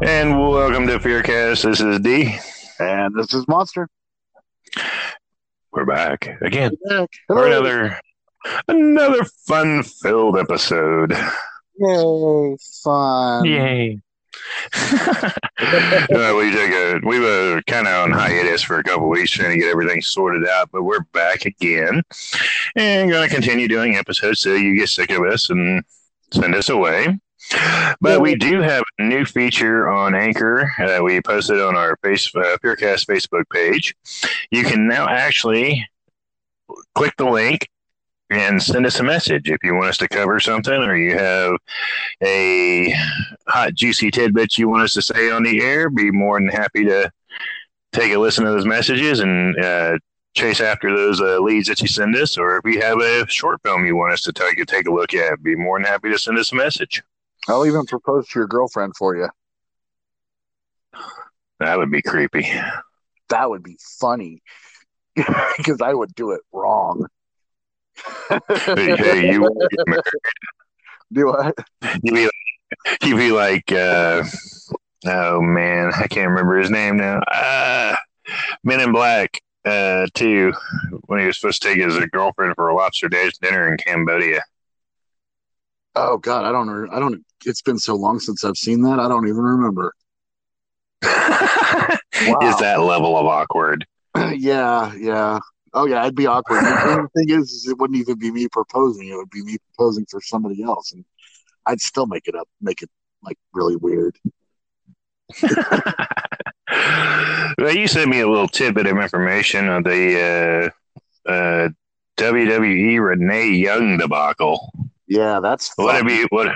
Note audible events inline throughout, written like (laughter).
And welcome to Fearcast. This is D. And this is Monster. We're back again Back. for another another fun-filled episode. Yay, fun. Yay! (laughs) Uh, we took a we were kind of on hiatus for a couple weeks trying to get everything sorted out, but we're back again and going to continue doing episodes so you get sick of us and send us away. But we do have a new feature on Anchor that we posted on our face, uh, Fearcast Facebook page. You can now actually click the link and send us a message if you want us to cover something or you have a hot, juicy tidbit you want us to say on the air. Be more than happy to take a listen to those messages and uh, chase after those uh, leads that you send us. Or if you have a short film you want us to take, take a look at, be more than happy to send us a message. I'll even propose to your girlfriend for you. That would be creepy. That would be funny (laughs) because I would do it wrong. hey, hey, you won't get married. Do what? You'd be, you'd be like, uh, oh man, I can't remember his name now. Uh, Men in Black, uh, too, when he was supposed to take his girlfriend for a lobster dash dinner in Cambodia. Oh God, I don't. I don't. It's been so long since I've seen that. I don't even remember. (laughs) Is that level of awkward? (clears throat) yeah, yeah. Oh yeah, I'd be awkward. the (laughs) thing is, is, it wouldn't even be me proposing. It would be me proposing for somebody else, and I'd still make it up, make it like really weird. (laughs) well, you sent me a little tidbit of information on the uh, uh, WWE Renee Young debacle. Yeah, that's What have you what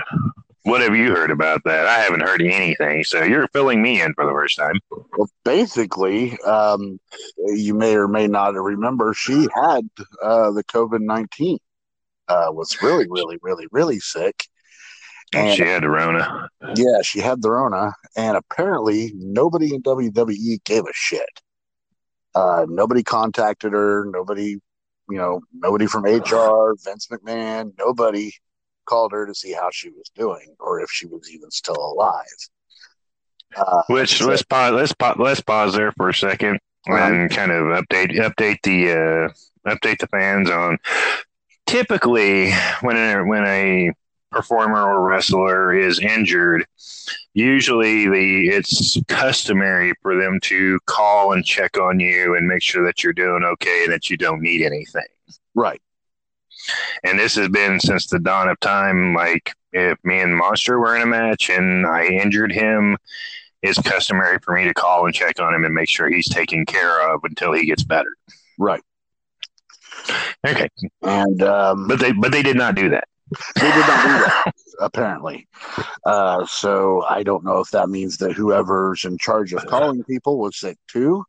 what have you heard about that? I haven't heard anything, so you're filling me in for the first time. Well, basically, um, you may or may not remember she had uh, the COVID nineteen. Uh, was really, really, really, really sick, and she had the Rona. yeah, she had the Rona, and apparently nobody in WWE gave a shit. Uh, nobody contacted her. Nobody, you know, nobody from HR, Vince McMahon, nobody called her to see how she was doing or if she was even still alive. Uh, Which so- let's pause let's pause let's pause there for a second and kind of update update the uh, update the fans on typically when a, when a performer or wrestler is injured usually the it's customary for them to call and check on you and make sure that you're doing okay and that you don't need anything right. And this has been since the dawn of time like if me and monster were in a match and i injured him it's customary for me to call and check on him and make sure he's taken care of until he gets better Right. okay And um, but they but they did not do that they did not do that, apparently. Uh, so I don't know if that means that whoever's in charge of calling people was sick too,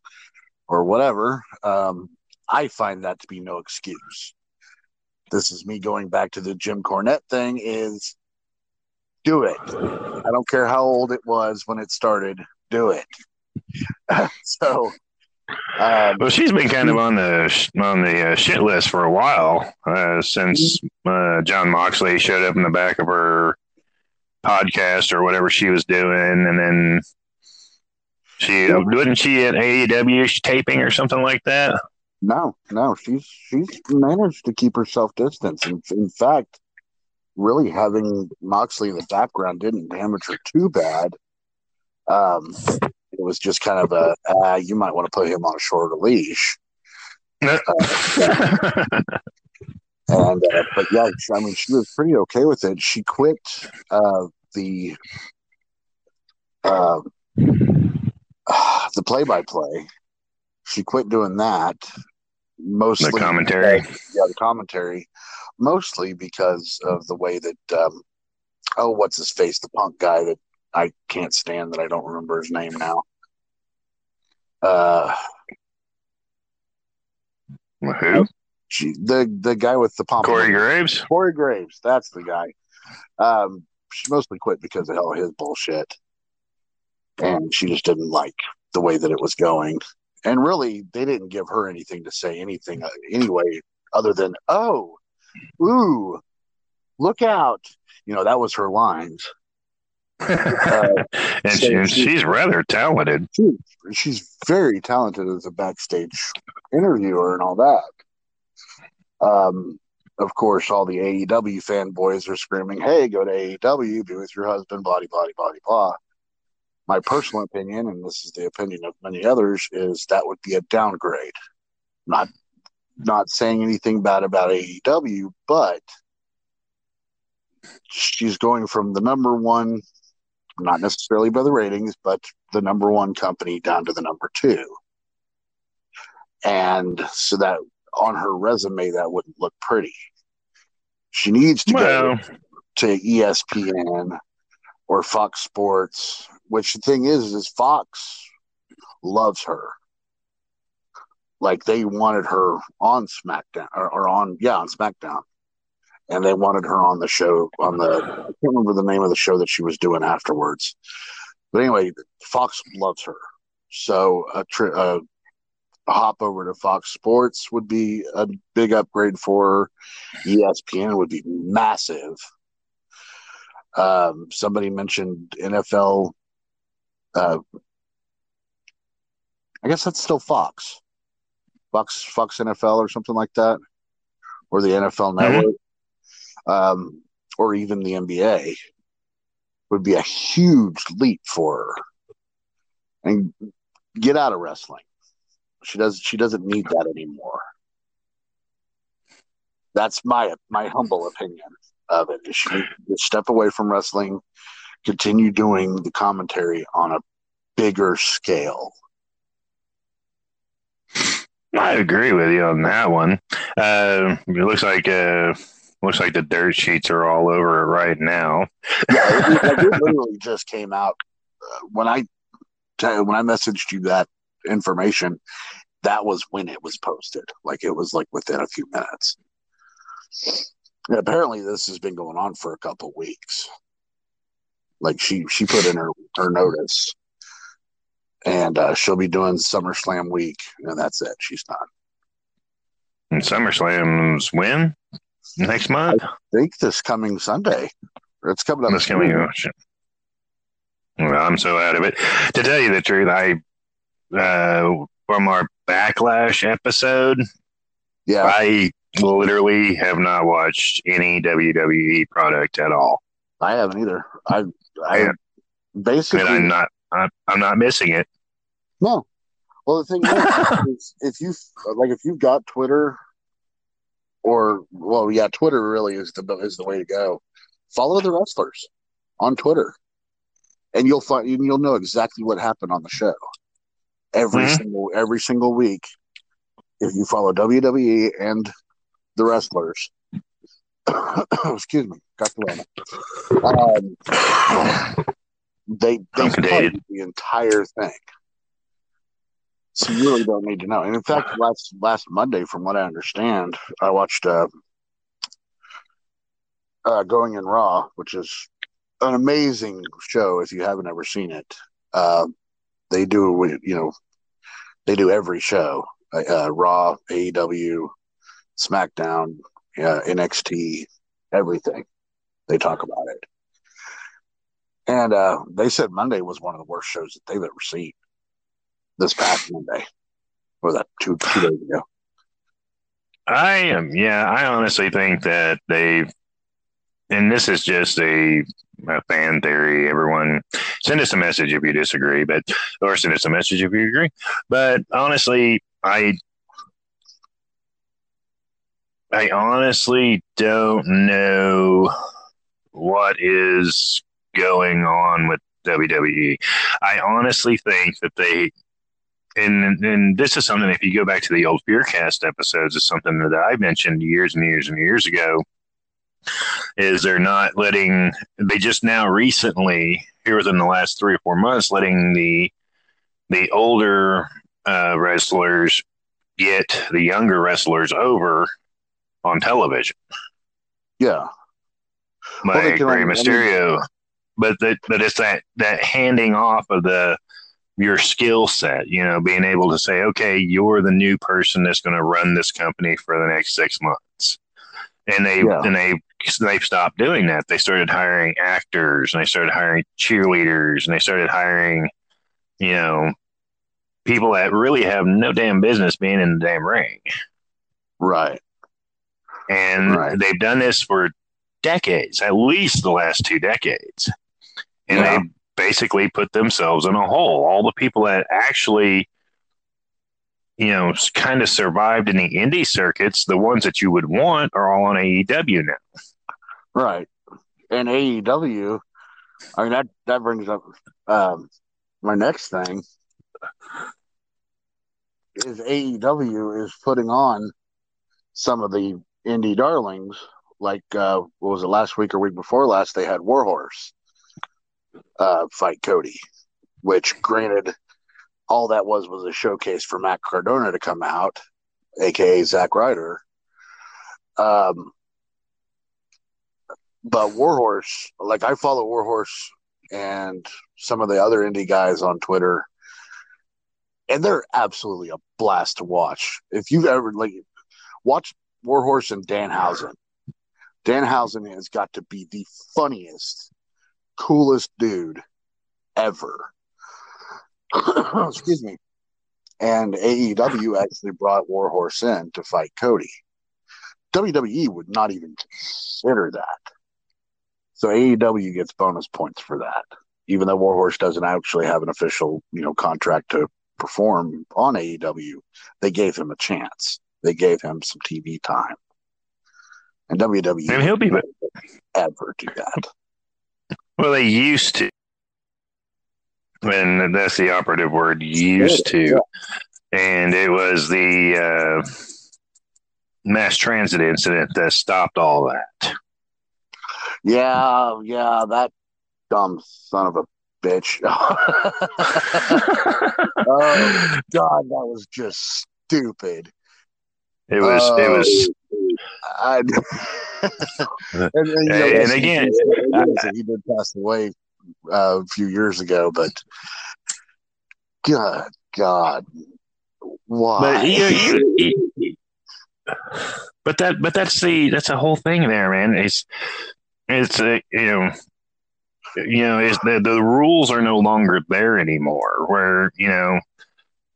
or whatever. Um, I find that to be no excuse. This is me going back to the Jim Cornette thing. Is do it. I don't care how old it was when it started. Do it. (laughs) so. Um, well she's been kind of on the on the uh, shit list for a while uh, since uh, jon moxley showed up in the back of her podcast or whatever she was doing and then she wasn't she at aew taping or something like that No, no, she's she's managed to keep herself distance. In, in fact, really having Moxley in the background didn't damage her too bad. Um, it was just kind of a uh, you might want to put him on a shorter leash. (laughs) And uh, but yeah, I mean, she was pretty okay with it. She quit uh, the uh, (sighs) the play by play. She quit doing that mostly the commentary yeah, the commentary, mostly because of the way that, um, oh, what's his face, the punk guy that I can't stand that I don't remember his name now. Uh, who she, the the guy with the pomp. corey graves Corey Graves, that's the guy. Um, she mostly quit because of all his bullshit, and she just didn't like the way that it was going. And really, they didn't give her anything to say anything uh, anyway, other than "Oh, ooh, look out!" You know, that was her lines. (laughs) Uh, and so she, she, she's rather talented. She, she's very talented as a backstage interviewer and all that. Um, of course, all the AEW fanboys are screaming, "Hey, go to AEW, be with your husband." Blah blah blah blah blah. My personal opinion, and this is the opinion of many others, is that would be a downgrade. Not not saying anything bad about AEW, but she's going from the number one, not necessarily by the ratings, but the number one company down to the number two. And so that on her resume, that wouldn't look pretty. She needs to well. go to ESPN or Fox Sports, which the thing is, is Fox loves her. Like they wanted her on SmackDown or, or on, yeah, on SmackDown and they wanted her on the show on the I can't remember the name of the show that she was doing afterwards. But anyway, Fox loves her, so a, tri- a, a hop over to Fox Sports would be a big upgrade for her. ESPN would be massive. Um, somebody mentioned NFL. Uh, I guess that's still Fox, Fox Fox NFL or something like that, or the NFL mm-hmm. Network um, or even the NBA would be a huge leap for her. And get out of wrestling. She does. She doesn't need that anymore. That's my my humble opinion of it. She needs to step away from wrestling, continue doing the commentary on a bigger scale. I agree with you on that one. Uh, it looks like uh, Looks like the dirt sheets are all over it right now. yeah, it, it, (laughs) literally just came out uh, when I when I messaged you that information. That was when it was posted. Like it was like within a few minutes. And apparently, this has been going on for a couple weeks. Like she she put in her her notice, and uh, she'll be doing SummerSlam week, and that's it. She's done. And SummerSlam's when? next month. I think this coming Sunday. It's coming up. This coming. Well, I'm so out of it. To tell you the truth, I uh, from our backlash episode, yeah, I literally have not watched any WWE product at all. I haven't either. I, I basically, and I'm not. I'm, I'm not missing it. No. Well, the thing is, (laughs) is if you like, if you've got Twitter or well, yeah, Twitter really is the is the way to go. Follow the wrestlers on Twitter, and you'll find you'll know exactly what happened on the show every mm-hmm. single every single week. If you follow WWE and the wrestlers, (coughs) excuse me, got the um, they they the entire thing. So you really don't need to know. And in fact, last last Monday, from what I understand, I watched uh, uh, Going in Raw, which is an amazing show. If you haven't ever seen it, uh, they do you know they do every show: uh, Raw, AEW, SmackDown, uh, NXT, everything. They talk about it, and uh, they said Monday was one of the worst shows that they've ever seen this past Monday, or that two two days ago. I am, yeah. I honestly think that they've, and this is just a, a fan theory. Everyone send us a message if you disagree, but or send us a message if you agree. But honestly, I I honestly don't know what is going on with WWE. I honestly think that they and and this is something if you go back to the old Fearcast episodes, is something that I mentioned years and years and years ago. Is they're not letting they just now recently here within the last three or four months letting the the older uh, wrestlers get the younger wrestlers over on television. Yeah, like well, Rey Mysterio, but that but it's that that handing off of the your skill set, you know, being able to say, okay, you're the new person that's going to run this company for the next six months. And they, yeah. and they they've stopped doing that. They started hiring actors and they started hiring cheerleaders and they started hiring, you know, people that really have no damn business being in the damn ring. Right. And Right. they've done this for decades, at least the last two decades. And Yeah. they basically put themselves in a hole. All the people that actually, you know, kind of survived in the indie circuits, the ones that you would want, are all on AEW now. Right. And AEW, I mean that that brings up um, my next thing is AEW is putting on some of the indie darlings like uh, what was it last week or week before last they had Warhorse uh, fight Cody, which granted all that was was a showcase for Matt Cardona to come out, aka Zack Ryder. Um, but Warhorse, like I follow Warhorse and some of the other indie guys on Twitter, and they're absolutely a blast to watch. If you've ever like watch Warhorse and Danhausen, Danhausen has got to be the funniest, coolest dude ever. (clears throat) Excuse me. And AEW actually brought Warhorse in to fight Cody. WWE would not even consider that. So AEW gets bonus points for that, even though Warhorse doesn't actually have an official, you know, contract to perform on AEW. They gave him a chance. They gave him some TV time, and WWE And he'll be would ever do that. Well, they used to. And that's the operative word, used to. And it was the uh, mass transit incident that stopped all that. Yeah, yeah, that dumb son of a bitch. (laughs) oh God, that was just stupid. It was, it Oh, was, I, (laughs) and, and, you know, And again, he, did- pass away uh, a few years ago, but God, God, why? but you, you, you- but that, but that's the, that's the whole thing there, man. It's, it's, uh, you know, you know, is the the rules are no longer there anymore. Where you know,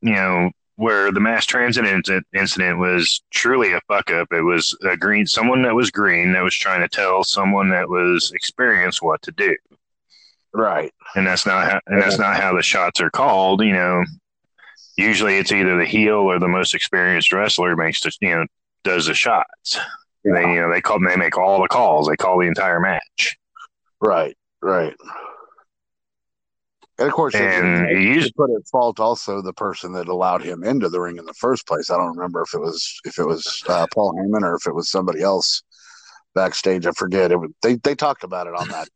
you know, where the mass transit incident, incident was truly a fuck up. It was a green, someone that was green that was trying to tell someone that was experienced what to do, right, and that's not how, and that's not how the shots are called. You know, usually it's either the heel or the most experienced wrestler makes the you know does the shots. They you know they call they make all the calls. They call the entire match. right, right. And of course, And you put at fault also the person that allowed him into the ring in the first place. I don't remember if it was if it was uh, Paul Heyman or if it was somebody else backstage. I forget. It was, they they talked about it on that.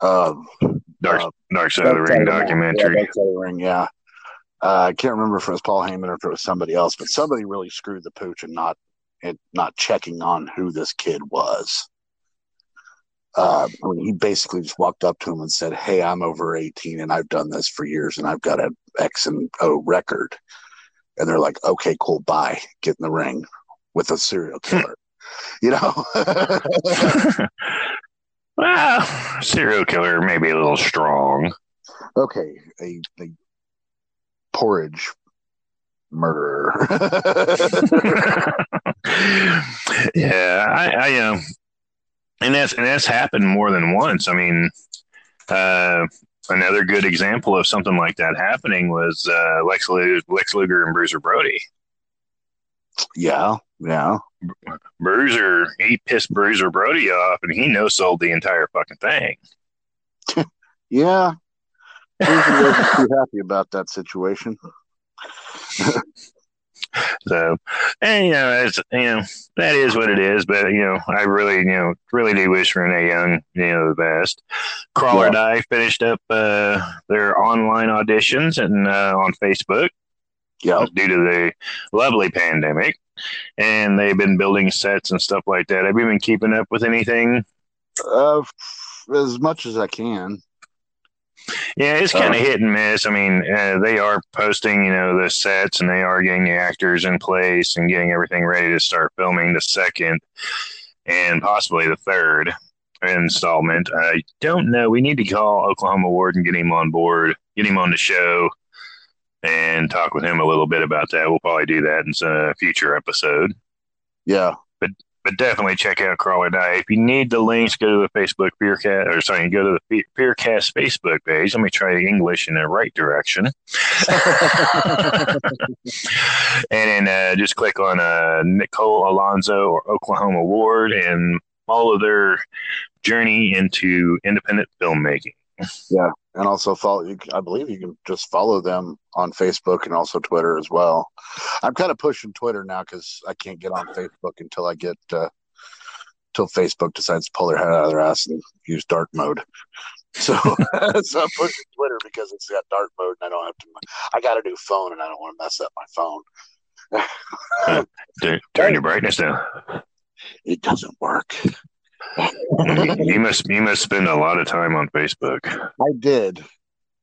Uh, um, Dark uh, Dark Side of the Ring of the Ring. documentary. Yeah, Dark Side of the Ring. Yeah. Uh, I can't remember if it was Paul Heyman or if it was somebody else, but somebody really screwed the pooch and not and not checking on who this kid was. Uh, I mean, he basically just walked up to him and said, "Hey, I'm over 18 and I've done this for years and I've got an X and O record." And they're like, "Okay, cool, bye. Get in the ring with a serial killer." (laughs) you know? (laughs) well, serial killer may be a little strong. okay, a, a porridge murderer. (laughs) yeah, I, I um, and that's and that's happened more than once. I mean, uh, another good example of something like that happening was uh, Lex, Luger, Lex Luger and Bruiser Brody. yeah, yeah. Bruiser, he pissed Bruiser Brody off, and he no sold the entire fucking thing. (laughs) Yeah. Bruiser wasn't too happy about that situation. (laughs) So, and you know, it's you know that is what it is. But you know, I really you know really do wish Renee Young you know the best. Crawl or Yeah. Die finished up uh, their online auditions and uh, on Facebook Yeah. due to the lovely pandemic, and they've been building sets and stuff like that. Have you been keeping up with anything? Uh, as much as I can. Yeah, it's kind of Uh, hit and miss. I mean, uh, they are posting, you know, the sets and they are getting the actors in place and getting everything ready to start filming the second and possibly the third installment. I don't know. We need to call Oklahoma Ward and get him on board, get him on the show, and talk with him a little bit about that. We'll probably do that in a future episode. Yeah. But but definitely check out Crawl or Die. If you need the links, go to the Facebook Fearcast, or sorry, go to the Fearcast Facebook page. Let me try the English in the right direction. (laughs) and then uh, just click on uh, Nicole Alonzo or Oklahoma Ward and follow their journey into independent filmmaking. Yeah, and also follow. I believe you can just follow them on Facebook and also Twitter as well. I'm kind of pushing Twitter now because I can't get on Facebook until I get uh, till Facebook decides to pull their head out of their ass and use dark mode. (laughs) So, (laughs) so I'm pushing Twitter because it's got dark mode and I don't have to. I got a new phone and I don't want to mess up my phone. turn, (laughs) turn your brightness down. It doesn't work you must you must spend a lot of time on Facebook. I did,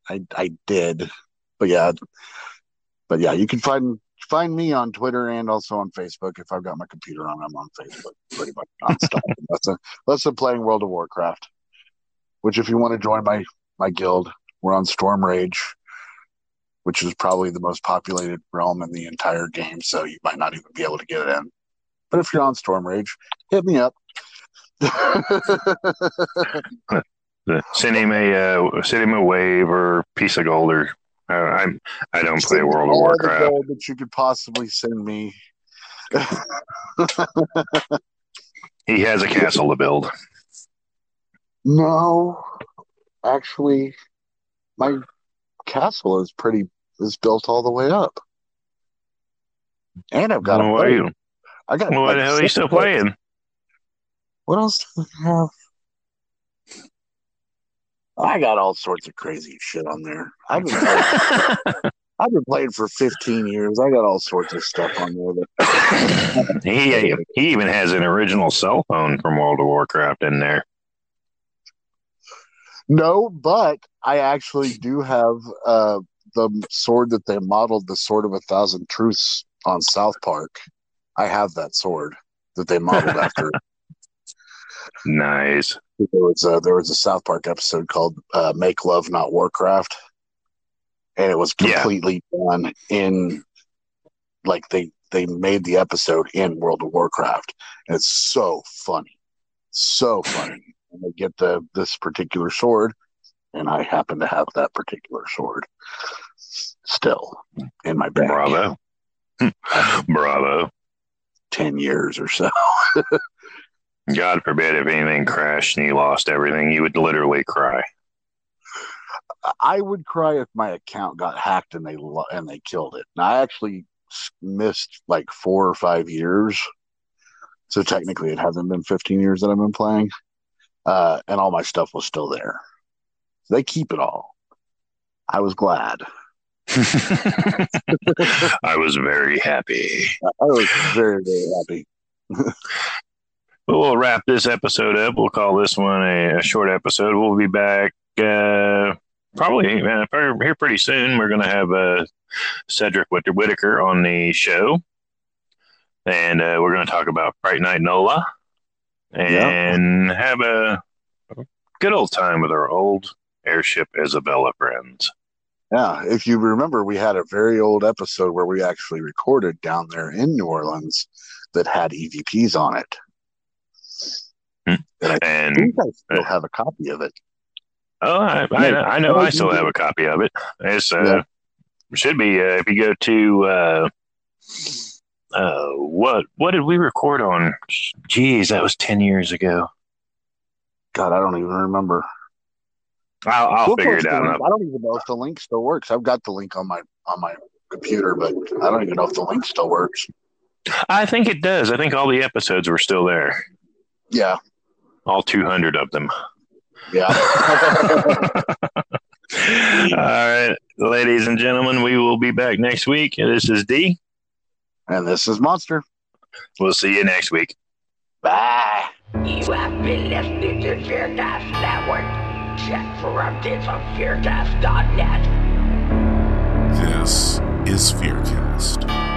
I I did, but yeah, but yeah, you can find find me on Twitter and also on Facebook. If I've got my computer on, I'm on Facebook pretty much nonstop. that's a that's a playing World of Warcraft. Which, if you want to join my my guild, we're on Stormrage, which is probably the most populated realm in the entire game. So you might not even be able to get it in. But if you're on Stormrage, hit me up. Send him a uh, send him a wave or piece of gold or uh, I'm I don't play World of Warcraft. gold that you could possibly send me. he has a castle to build. No, actually, my castle is pretty is built all the way up, and I've got well, a. You, I got. Well, what the hell are you still playing? What else do I have? I got all sorts of crazy shit on there. I've been playing, (laughs) I've been playing for 15 years. I got all sorts of stuff on there. That (laughs) he he even has an original cell phone from World of Warcraft in there. No, but I actually do have uh, the sword that they modeled, the Sword of a Thousand Truths on South Park. I have that sword that they modeled (laughs) after Nice. There was a, there was a South Park episode called uh, "Make Love Not Warcraft," and it was completely yeah. done in like they they made the episode in World of Warcraft. And it's so funny, so funny. And they get the this particular sword, and I happen to have that particular sword still in my bag. Bravo, (laughs) bravo. Ten years or so. (laughs) God forbid if anything crashed and you lost everything, you would literally cry. I would cry if my account got hacked and they and they killed it. And I actually missed like four or five years, so technically it hasn't been 15 years that I've been playing, uh, and all my stuff was still there. They keep it all. I was glad. (laughs) I was very happy. I was very very happy. (laughs) we'll wrap this episode up. We'll call this one a, a short episode. We'll be back uh, probably uh, here pretty soon. We're going to have uh, Cedric Whitaker on the show, and uh, we're going to talk about Fright Night NOLA and yep. have a good old time with our old airship Isabella friends. Yeah, if you remember, we had a very old episode where we actually recorded down there in New Orleans that had EVPs on it. Hmm. And I and, think I still have a copy of it. Oh, I, I, I know. I still have a copy of it. It's uh, yeah. should be uh, if you go to uh, uh, what what did we record on? Geez, that was ten years ago. God, I don't even remember. I'll, I'll we'll figure it out. I don't even know if the link still works. I've got the link on my on my computer, but I don't even know if the link still works. I think it does. I think all the episodes were still there. Yeah, all 200 of them. Yeah. (laughs) all right, ladies and gentlemen, we will be back next week. This is D. And this is Monster. We'll see you next week. Bye. You have been listening to Fearcast Network. Check for updates on fearcast.net. This is Fearcast.